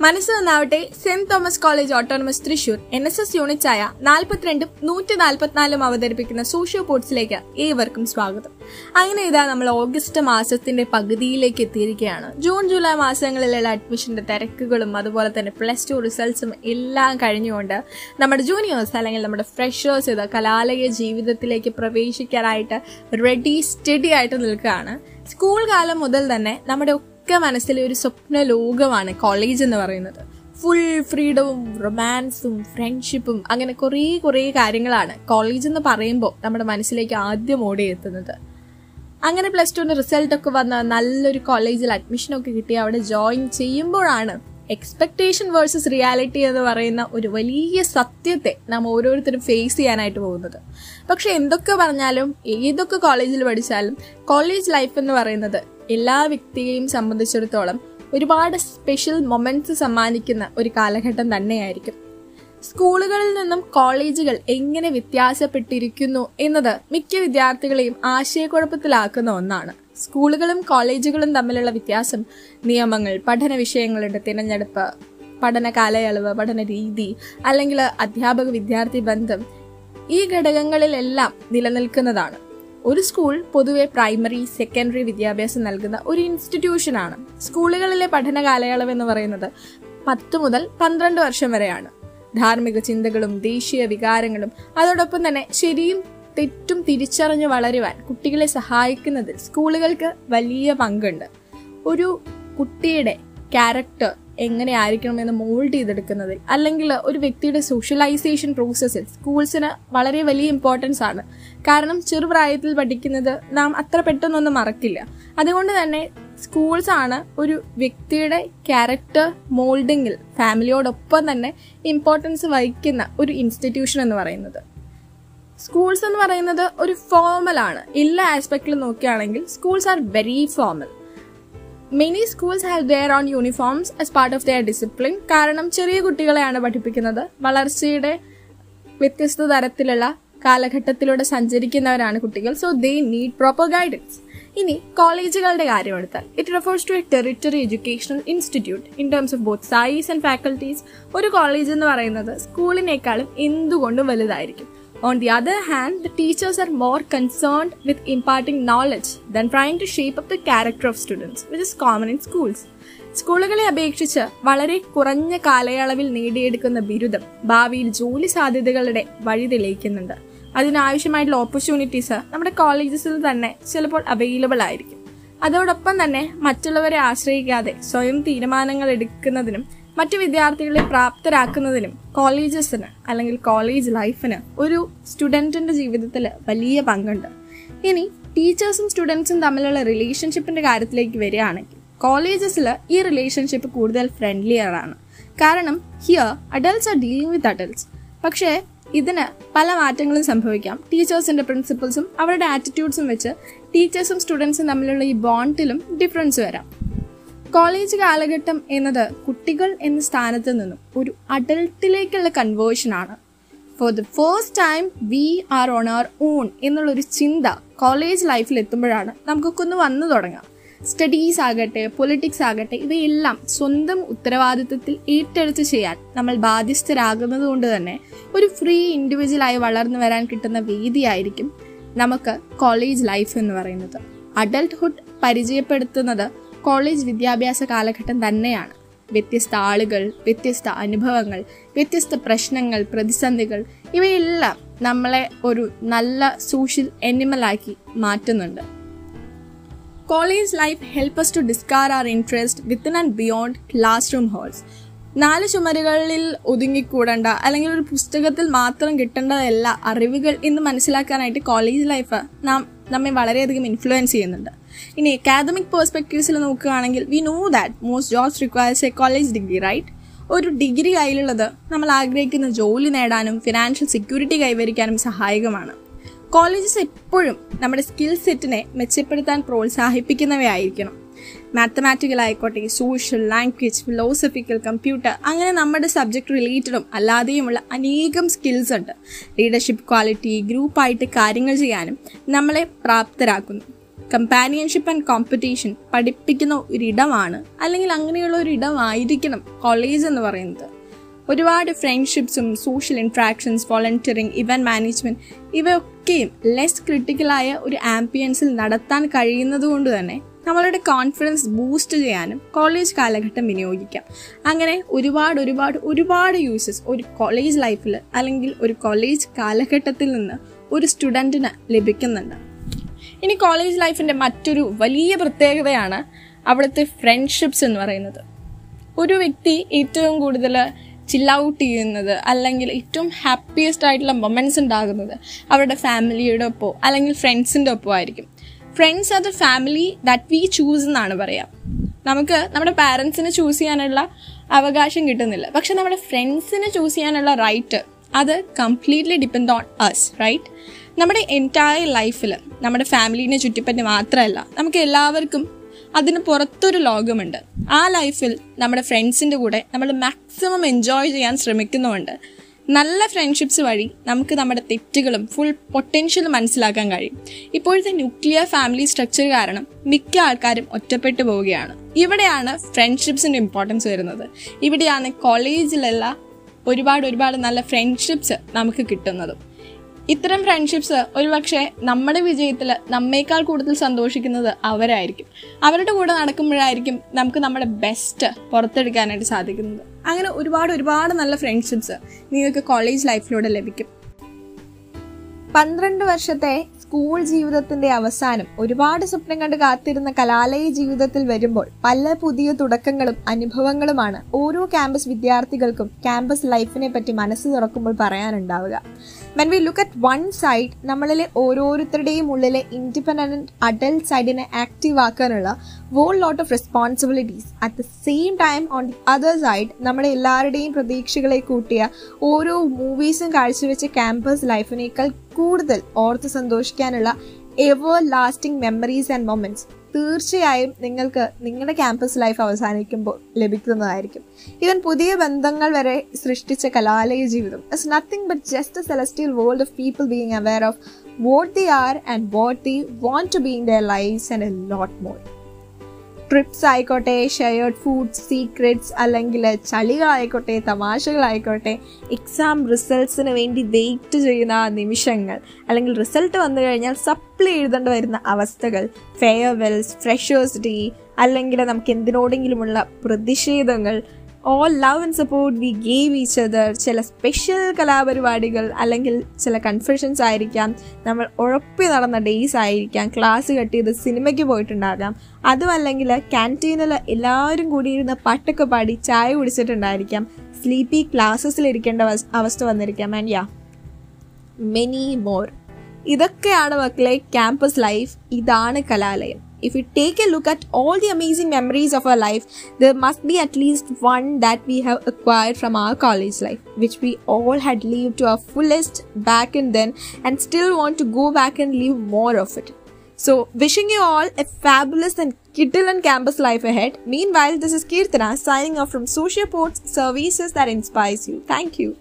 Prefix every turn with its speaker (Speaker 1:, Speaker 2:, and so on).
Speaker 1: മനസ്സ് നന്നാവട്ടെ Saint Thomas college autonomous Thrissur N S S യൂണിറ്റായ നാൽപ്പത്തിരണ്ടും നൂറ്റി നാൽപ്പത്തിനാലും അവതരിപ്പിക്കുന്ന സോഷ്യോ പോർട്സിലേക്ക് ഏവർക്കും സ്വാഗതം. അങ്ങനെ ഇതാ നമ്മൾ ഓഗസ്റ്റ് മാസത്തിന്റെ പകുതിയിലേക്ക് എത്തിയിരിക്കുകയാണ്. ജൂൺ ജൂലൈ മാസങ്ങളിലുള്ള അഡ്മിഷന്റെ തിരക്കുകളും അതുപോലെ തന്നെ പ്ലസ് ടു റിസൾട്ട്സും എല്ലാം കഴിഞ്ഞുകൊണ്ട് നമ്മുടെ ജൂനിയേഴ്സ് അല്ലെങ്കിൽ നമ്മുടെ ഫ്രഷേഴ്സ് ഇത് കലാലയ ജീവിതത്തിലേക്ക് പ്രവേശിക്കാനായിട്ട് റെഡി സ്റ്റഡി ആയിട്ട് നിൽക്കുകയാണ്. സ്കൂൾ കാലം മുതൽ തന്നെ നമ്മുടെ ഒക്കെ മനസ്സിലെ ഒരു സ്വപ്ന ലോകമാണ് കോളേജ് എന്ന് പറയുന്നത്. ഫുൾ ഫ്രീഡവും റൊമാൻസും ഫ്രണ്ട്ഷിപ്പും അങ്ങനെ കുറേ കുറേ കാര്യങ്ങളാണ് കോളേജ് എന്ന് പറയുമ്പോൾ നമ്മുടെ മനസ്സിലേക്ക് ആദ്യം ഓടി എത്തുന്നത്. അങ്ങനെ പ്ലസ് ടുവിന് റിസൾട്ടൊക്കെ വന്ന നല്ലൊരു കോളേജിൽ അഡ്മിഷനൊക്കെ കിട്ടി. അവിടെ ജോയിൻ ചെയ്യുമ്പോഴാണ് എക്സ്പെക്റ്റേഷൻ വേഴ്സസ് റിയാലിറ്റി എന്ന് പറയുന്ന ഒരു വലിയ സത്യത്തെ നാം ഓരോരുത്തരും ഫേസ് ചെയ്യാനായിട്ട് പോകുന്നത്. പക്ഷെ എന്തൊക്കെ പറഞ്ഞാലും ഏതൊക്കെ കോളേജിൽ പഠിച്ചാലും കോളേജ് ലൈഫ് എന്ന് പറയുന്നത് എല്ലാ വ്യക്തിയെയും സംബന്ധിച്ചിടത്തോളം ഒരുപാട് സ്പെഷ്യൽ മൊമെന്റ്സ് സമ്മാനിക്കുന്ന ഒരു കാലഘട്ടം തന്നെയായിരിക്കും. സ്കൂളുകളിൽ നിന്നും കോളേജുകൾ എങ്ങനെ വ്യത്യാസപ്പെട്ടിരിക്കുന്നു എന്നത് മിക്ക വിദ്യാർത്ഥികളെയും ആശയക്കുഴപ്പത്തിലാക്കുന്ന ഒന്നാണ്. സ്കൂളുകളും കോളേജുകളും തമ്മിലുള്ള വ്യത്യാസം നിയമങ്ങൾ പഠന വിഷയങ്ങളുടെ തിരഞ്ഞെടുപ്പ് പഠന കാലയളവ് പഠന രീതി അല്ലെങ്കിൽ അധ്യാപക വിദ്യാർത്ഥി ബന്ധം ഈ ഘടകങ്ങളിലെല്ലാം നിലനിൽക്കുന്നതാണ്. ഒരു സ്കൂൾ പൊതുവെ പ്രൈമറി സെക്കൻഡറി വിദ്യാഭ്യാസം നൽകുന്ന ഒരു ഇൻസ്റ്റിറ്റ്യൂഷനാണ്. സ്കൂളുകളിലെ പഠന കാലയളവ് എന്ന് പറയുന്നത് പത്ത് മുതൽ പന്ത്രണ്ട് വർഷം വരെയാണ്. ധാർമ്മിക ചിന്തകളും ദേശീയ വികാരങ്ങളും അതോടൊപ്പം തന്നെ ശരിയും തെറ്റും തിരിച്ചറിഞ്ഞ് വളരുവാൻ കുട്ടികളെ സഹായിക്കുന്നതിൽ സ്കൂളുകൾക്ക് വലിയ പങ്കുണ്ട്. ഒരു കുട്ടിയുടെ ക്യാരക്ടർ എങ്ങനെ ആയിരിക്കണമെന്ന് മോൾഡ് ചെയ്തെടുക്കുന്നതിൽ അല്ലെങ്കിൽ ഒരു വ്യക്തിയുടെ സോഷ്യലൈസേഷൻ പ്രോസസ്സിൽ സ്കൂൾസിന് വളരെ വലിയ ഇമ്പോർട്ടൻസ് ആണ്. കാരണം ചെറുപ്രായത്തിൽ പഠിക്കുന്നത് നാം അത്ര പെട്ടെന്നൊന്നും മറക്കില്ല. അതുകൊണ്ട് തന്നെ സ്കൂൾസ് ആണ് ഒരു വ്യക്തിയുടെ ക്യാരക്ടർ മോൾഡിങ്ങിൽ ഫാമിലിയോടൊപ്പം തന്നെ ഇമ്പോർട്ടൻസ് വഹിക്കുന്ന ഒരു ഇൻസ്റ്റിറ്റ്യൂഷൻ എന്ന് പറയുന്നത്. സ്കൂൾസ് എന്ന് പറയുന്നത് ഒരു ഫോർമൽ ആണ്. എല്ലാ ആസ്പെക്റ്റിലും നോക്കുകയാണെങ്കിൽ schools are very formal many schools have their own uniforms as part of their discipline കാരണം ചെറിയ കുട്ടികളെയാണ് പഠിപ്പിക്കുന്നത്. വളർച്ചയുടെ വ്യത്യസ്ത തരത്തിലുള്ള കാലഘട്ടത്തിലൂടെ സഞ്ചരിക്കുന്നവരാണ് കുട്ടികൾ. So they need proper guidance ഇനി കോളേജുകളുടെ കാര്യം എടുത്താൽ. It refers to a territory educational institute in terms of both size and faculties ഒരു കോളേജ് എന്ന് പറയുന്നത് സ്കൂളിനേക്കാളും എന്തുകൊണ്ടും വലുതായിരിക്കും. On the other hand, the teachers are more concerned with imparting knowledge than trying to shape up the character of students, which is common in schools. സ്കൂളുകളെ അപേക്ഷിച്ച് വളരെ കുറഞ്ഞ കാലയളവിൽ നേടിയെടുക്കുന്ന ബിരുദം ഭാവിയിൽ ജോലി സാധ്യതകളുടെ വഴി തെളിയിക്കുന്നുണ്ട് അതിനാവശ്യമായിട്ടുള്ള ഓപ്പർച്യൂണിറ്റീസ് നമ്മുടെ കോളേജസിൽ തന്നെ ചിലപ്പോൾ അവൈലബിൾ ആയിരിക്കും അതോടൊപ്പം തന്നെ മറ്റുള്ളവരെ ആശ്രയിക്കാതെ സ്വയം തീരുമാനങ്ങൾ എടുക്കുന്നതിനും മറ്റു വിദ്യാർത്ഥികളെ പ്രാപ്തരാക്കുന്നതിനും കോളേജസിന് അല്ലെങ്കിൽ കോളേജ് ലൈഫിന് ഒരു സ്റ്റുഡന്റിന്റെ ജീവിതത്തിൽ വലിയ പങ്കുണ്ട്. ഇനി ടീച്ചേഴ്സും സ്റ്റുഡൻസും തമ്മിലുള്ള റിലേഷൻഷിപ്പിന്റെ കാര്യത്തിലേക്ക് വരികയാണെങ്കിൽ കോളേജസിൽ ഈ റിലേഷൻഷിപ്പ് കൂടുതൽ ഫ്രണ്ട്ലിയറാണ് കാരണം here adults are dealing with adults പക്ഷേ ഇതിന് പല മാറ്റങ്ങളും സംഭവിക്കാം. ടീച്ചേഴ്സിന്റെ പ്രിൻസിപ്പിൾസും അവരുടെ ആറ്റിറ്റ്യൂഡ്സും വെച്ച് ടീച്ചേഴ്സും സ്റ്റുഡൻസും തമ്മിലുള്ള ഈ ബോണ്ടിലും ഡിഫറൻസ് വരാം. കോളേജ് കാലഘട്ടം എന്നത് കുട്ടികൾ എന്ന സ്ഥാനത്ത് നിന്നും ഒരു അഡൽട്ടിലേക്കുള്ള കൺവേർഷൻ ആണ്. For the first time we are on our own എന്നുള്ളൊരു ചിന്ത കോളേജ് ലൈഫിൽ എത്തുമ്പോഴാണ് നമുക്കൊക്കെ ഒന്ന് വന്നു തുടങ്ങാം. സ്റ്റഡീസ് ആകട്ടെ പൊളിറ്റിക്സ് ആകട്ടെ ഇവയെല്ലാം സ്വന്തം ഉത്തരവാദിത്വത്തിൽ ഏറ്റെടുത്ത് ചെയ്യാൻ നമ്മൾ ബാധ്യസ്ഥരാകുന്നത് കൊണ്ട് തന്നെ ഒരു ഫ്രീ ഇൻഡിവിജ്വലായി വളർന്നു വരാൻ കിട്ടുന്ന വേദിയായിരിക്കും നമുക്ക് കോളേജ് ലൈഫ് എന്ന് പറയുന്നത്. അഡൽട്ട്ഹുഡ് പരിചയപ്പെടുത്തുന്നത് കോളേജ് വിദ്യാഭ്യാസ കാലഘട്ടം തന്നെയാണ്. വ്യത്യസ്ത ആളുകൾ വ്യത്യസ്ത അനുഭവങ്ങൾ വ്യത്യസ്ത പ്രശ്നങ്ങൾ പ്രതിസന്ധികൾ ഇവയെല്ലാം നമ്മളെ ഒരു നല്ല സോഷ്യൽ എനിമലാക്കി മാറ്റുന്നുണ്ട്. College life help us to discover our interest within and beyond classroom walls നാല് ചുമരുകളിൽ ഒതുങ്ങിക്കൂടേണ്ട അല്ലെങ്കിൽ ഒരു പുസ്തകത്തിൽ മാത്രം കിട്ടേണ്ടതല്ല അറിവുകൾ എന്ന് മനസ്സിലാക്കാനായിട്ട് കോളേജ് ലൈഫ് നാം നമ്മെ വളരെയധികം ഇൻഫ്ലുവൻസ് ചെയ്യുന്നുണ്ട്. ഇനി അക്കാദമിക് പെർസ്പെക്റ്റീവ്സിൽ നോക്കുകയാണെങ്കിൽ we know that most jobs requires a college degree right ഒരു ഡിഗ്രി കയ്യിലുള്ളത് നമ്മൾ ആഗ്രഹിക്കുന്ന ജോലി നേടാനും ഫിനാൻഷ്യൽ സെക്യൂരിറ്റി കൈവരിക്കാനും സഹായകമാണ്. കോളേജസ് എപ്പോഴും നമ്മുടെ സ്കിൽ സെറ്റിനെ മെച്ചപ്പെടുത്താൻ പ്രോത്സാഹിപ്പിക്കുന്നവയായിരിക്കണം. മാത്തമാറ്റിക്കൽ ആയിക്കോട്ടെ സോഷ്യൽ ലാംഗ്വേജ് ഫിലോസഫിക്കൽ കമ്പ്യൂട്ടർ അങ്ങനെ നമ്മുടെ സബ്ജക്ട് റിലേറ്റഡും അല്ലാതെയുമുള്ള അനേകം സ്കിൽസ് ഉണ്ട്. ലീഡർഷിപ്പ് ക്വാളിറ്റി ഗ്രൂപ്പായിട്ട് കാര്യങ്ങൾ ചെയ്യാനും നമ്മളെ പ്രാപ്തരാക്കുന്നു. കമ്പാനിയൻഷിപ്പ് ആൻഡ് കോമ്പറ്റീഷൻ പഠിപ്പിക്കുന്ന ഒരിടമാണ്. അല്ലെങ്കിൽ അങ്ങനെയുള്ള ഒരു ഇടമായിരിക്കണം കോളേജ് എന്ന് പറയുന്നത്. ഒരുപാട് ഫ്രണ്ട്ഷിപ്സും social interactions volunteering event management ഇവയൊക്കെയും less ക്രിട്ടിക്കലായ ഒരു ആംബിയൻസിൽ നടത്താൻ കഴിയുന്നത് കൊണ്ട് തന്നെ നമ്മളുടെ കോൺഫിഡൻസ് ബൂസ്റ്റ് ചെയ്യാനും കോളേജ് കാലഘട്ടം വിനിയോഗിക്കാം. അങ്ങനെ ഒരുപാട് ഒരുപാട് ഒരുപാട് യൂസസ് ഒരു കോളേജ് ലൈഫിൽ അല്ലെങ്കിൽ ഒരു കോളേജ് കാലഘട്ടത്തിൽ നിന്ന് ഒരു സ്റ്റുഡന്റിന് ലഭിക്കുന്നുണ്ട്. ഇനി കോളേജ് ലൈഫിന്റെ മറ്റൊരു വലിയ പ്രത്യേകതയാണ് അവിടുത്തെ ഫ്രണ്ട്ഷിപ്സ് എന്ന് പറയുന്നത്. ഒരു വ്യക്തി ഏറ്റവും കൂടുതൽ ചിൽ ഔട്ട് ചെയ്യുന്നത് അല്ലെങ്കിൽ ഏറ്റവും ഹാപ്പിയസ്റ്റ് ആയിട്ടുള്ള മൊമെന്റ്സ് ഉണ്ടാകുന്നത് അവരുടെ ഫാമിലിയുടെ ഒപ്പോ അല്ലെങ്കിൽ ഫ്രണ്ട്സിന്റെ ഒപ്പോ ആയിരിക്കും. Friends the family that we choose എന്നാണ് പറയാം. നമുക്ക് നമ്മുടെ പാരൻസിനെ ചൂസ് ചെയ്യാനുള്ള അവകാശം കിട്ടുന്നില്ല. പക്ഷെ നമ്മുടെ ഫ്രണ്ട്സിനെ ചൂസ് ചെയ്യാനുള്ള റൈറ്റ് അത് completely depend on us right നമ്മുടെ എന്റയർ ലൈഫിൽ നമ്മുടെ ഫാമിലീനെ ചുറ്റിപ്പറ്റി മാത്രമല്ല നമുക്ക് എല്ലാവർക്കും അതിന് പുറത്തൊരു ലോകമുണ്ട്. ആ ലൈഫിൽ നമ്മുടെ ഫ്രണ്ട്സിന്റെ കൂടെ നമ്മൾ മാക്സിമം എൻജോയ് ചെയ്യാൻ ശ്രമിക്കുന്നുമുണ്ട് നല്ല ഫ്രണ്ട്ഷിപ്സ് വഴി നമുക്ക് നമ്മുടെ തെറ്റുകളും ഫുൾ പൊട്ടൻഷ്യൽ മനസ്സിലാക്കാൻ കഴിയും. ഇപ്പോഴത്തെ ന്യൂക്ലിയർ ഫാമിലി സ്ട്രക്ചർ കാരണം മിക്ക ആൾക്കാരും ഒറ്റപ്പെട്ടു പോവുകയാണ്. ഇവിടെയാണ് ഫ്രണ്ട്ഷിപ്സിന്റെ ഇമ്പോർട്ടൻസ് വരുന്നത്. ഇവിടെയാണ് കോളേജിലുള്ള ഒരുപാട് ഒരുപാട് നല്ല ഫ്രണ്ട്ഷിപ്സ് നമുക്ക് കിട്ടുന്നതും. ഇത്തരം ഫ്രണ്ട്ഷിപ്സ് ഒരുപക്ഷെ നമ്മുടെ വിജയത്തിൽ നമ്മേക്കാൾ കൂടുതൽ സന്തോഷിക്കുന്നത് അവരായിരിക്കും. അവരുടെ കൂടെ നടക്കുമ്പോഴായിരിക്കും നമുക്ക് നമ്മുടെ ബെസ്റ്റ് പുറത്തെടുക്കാനായിട്ട് സാധിക്കുന്നത്. അങ്ങനെ ഒരുപാട് ഒരുപാട് നല്ല ഫ്രണ്ട്ഷിപ്സ് നിങ്ങൾക്ക് കോളേജ് ലൈഫിലൂടെ ലഭിക്കും. പന്ത്രണ്ട് വർഷത്തെ സ്കൂൾ ജീവിതത്തിന്റെ അവസാനം ഒരുപാട് സ്വപ്നം കണ്ട് കാത്തിരുന്ന കലാലയ ജീവിതത്തിൽ വരുമ്പോൾ പല പുതിയ തുടക്കങ്ങളും അനുഭവങ്ങളുമാണ് ഓരോ ക്യാമ്പസ് വിദ്യാർത്ഥികൾക്കും ക്യാമ്പസ് ലൈഫിനെ പറ്റി മനസ്സ് തുറക്കുമ്പോൾ പറയാനുണ്ടാവുക. When we look at one side നമ്മളിലെ ഓരോരുത്തരുടെയും ഉള്ളിലെ ഇൻഡിപെൻഡന്റ് അഡൽട്ട് സൈഡിനെ ആക്റ്റീവ് ആക്കാനുള്ള whole lot of responsibilities at the same time on the other side നമ്മുടെ എല്ലാവരുടെയും പ്രതീക്ഷകളെ കൂട്ടിയ ഓരോ മൂവീസും കാഴ്ചവെച്ച ക്യാമ്പസ് ലൈഫിനേക്കാൾ കൂടുതൽ ഓർത്ത് സന്തോഷിക്കാനുള്ള everlasting memories and moments തീർച്ചയായും നിങ്ങൾക്ക് നിങ്ങളുടെ ക്യാമ്പസ് ലൈഫ് അവസാനിക്കുമ്പോൾ ലഭിക്കുന്നതായിരിക്കും. ഈവൻ പുതിയ ബന്ധങ്ങൾ വരെ സൃഷ്ടിച്ച കലാലയ ജീവിതം. It's nothing but just a celestial world of people being aware of what they are and what they want to be in their lives and a lot more trips ആയിക്കോട്ടെ shared food secrets അല്ലെങ്കിൽ ചളികളായിക്കോട്ടെ തമാശകളായിക്കോട്ടെ exam റിസൾട്ട്സിന് വേണ്ടി wait ചെയ്യുന്ന നിമിഷങ്ങൾ അല്ലെങ്കിൽ result വന്നു കഴിഞ്ഞാൽ സപ്ലി എഴുതേണ്ടി വരുന്ന അവസ്ഥകൾ ഫെയർവെൽസ് ഫ്രഷേഴ്സ് ഡേ അല്ലെങ്കിൽ നമുക്ക് എന്തിനോടെങ്കിലുമുള്ള പ്രതിഷേധങ്ങൾ all love and support we gave each other ചില സ്പെഷ്യൽ കലാപരിപാടികൾ അല്ലെങ്കിൽ ചില കൺഫെഷൻസ് ആയിരിക്കാം. നമ്മൾ ഉഴപ്പി നടന്ന ഡേയ്സ് ആയിരിക്കാം. ക്ലാസ് കട്ട് ചെയ്ത് സിനിമയ്ക്ക് പോയിട്ടുണ്ടാകാം. അതും അല്ലെങ്കിൽ ക്യാന്റീനിൽ എല്ലാവരും കൂടി ഇരുന്ന് പാട്ടൊക്കെ പാടി ചായ കുടിച്ചിട്ടുണ്ടായിരിക്കാം. സ്ലീപ്പി ക്ലാസ്സസിൽ ഇരിക്കേണ്ട അവസ്ഥ വന്നിരിക്കാം. ആൻഡ് യാ മെനി മോർ ഇതൊക്കെയാണ് മക്കളെ ക്യാമ്പസ് ലൈഫ് ഇതാണ് കലാലയം. If we take a look at all the amazing memories of our life, there must be at least one that we have acquired from our college life, which we all had lived to our fullest back and then and still want to go back and live more of it. So, wishing you all a fabulous and Kittilan campus life ahead. Meanwhile, this is Kirtana signing off from Socioports Services that inspires you. Thank you.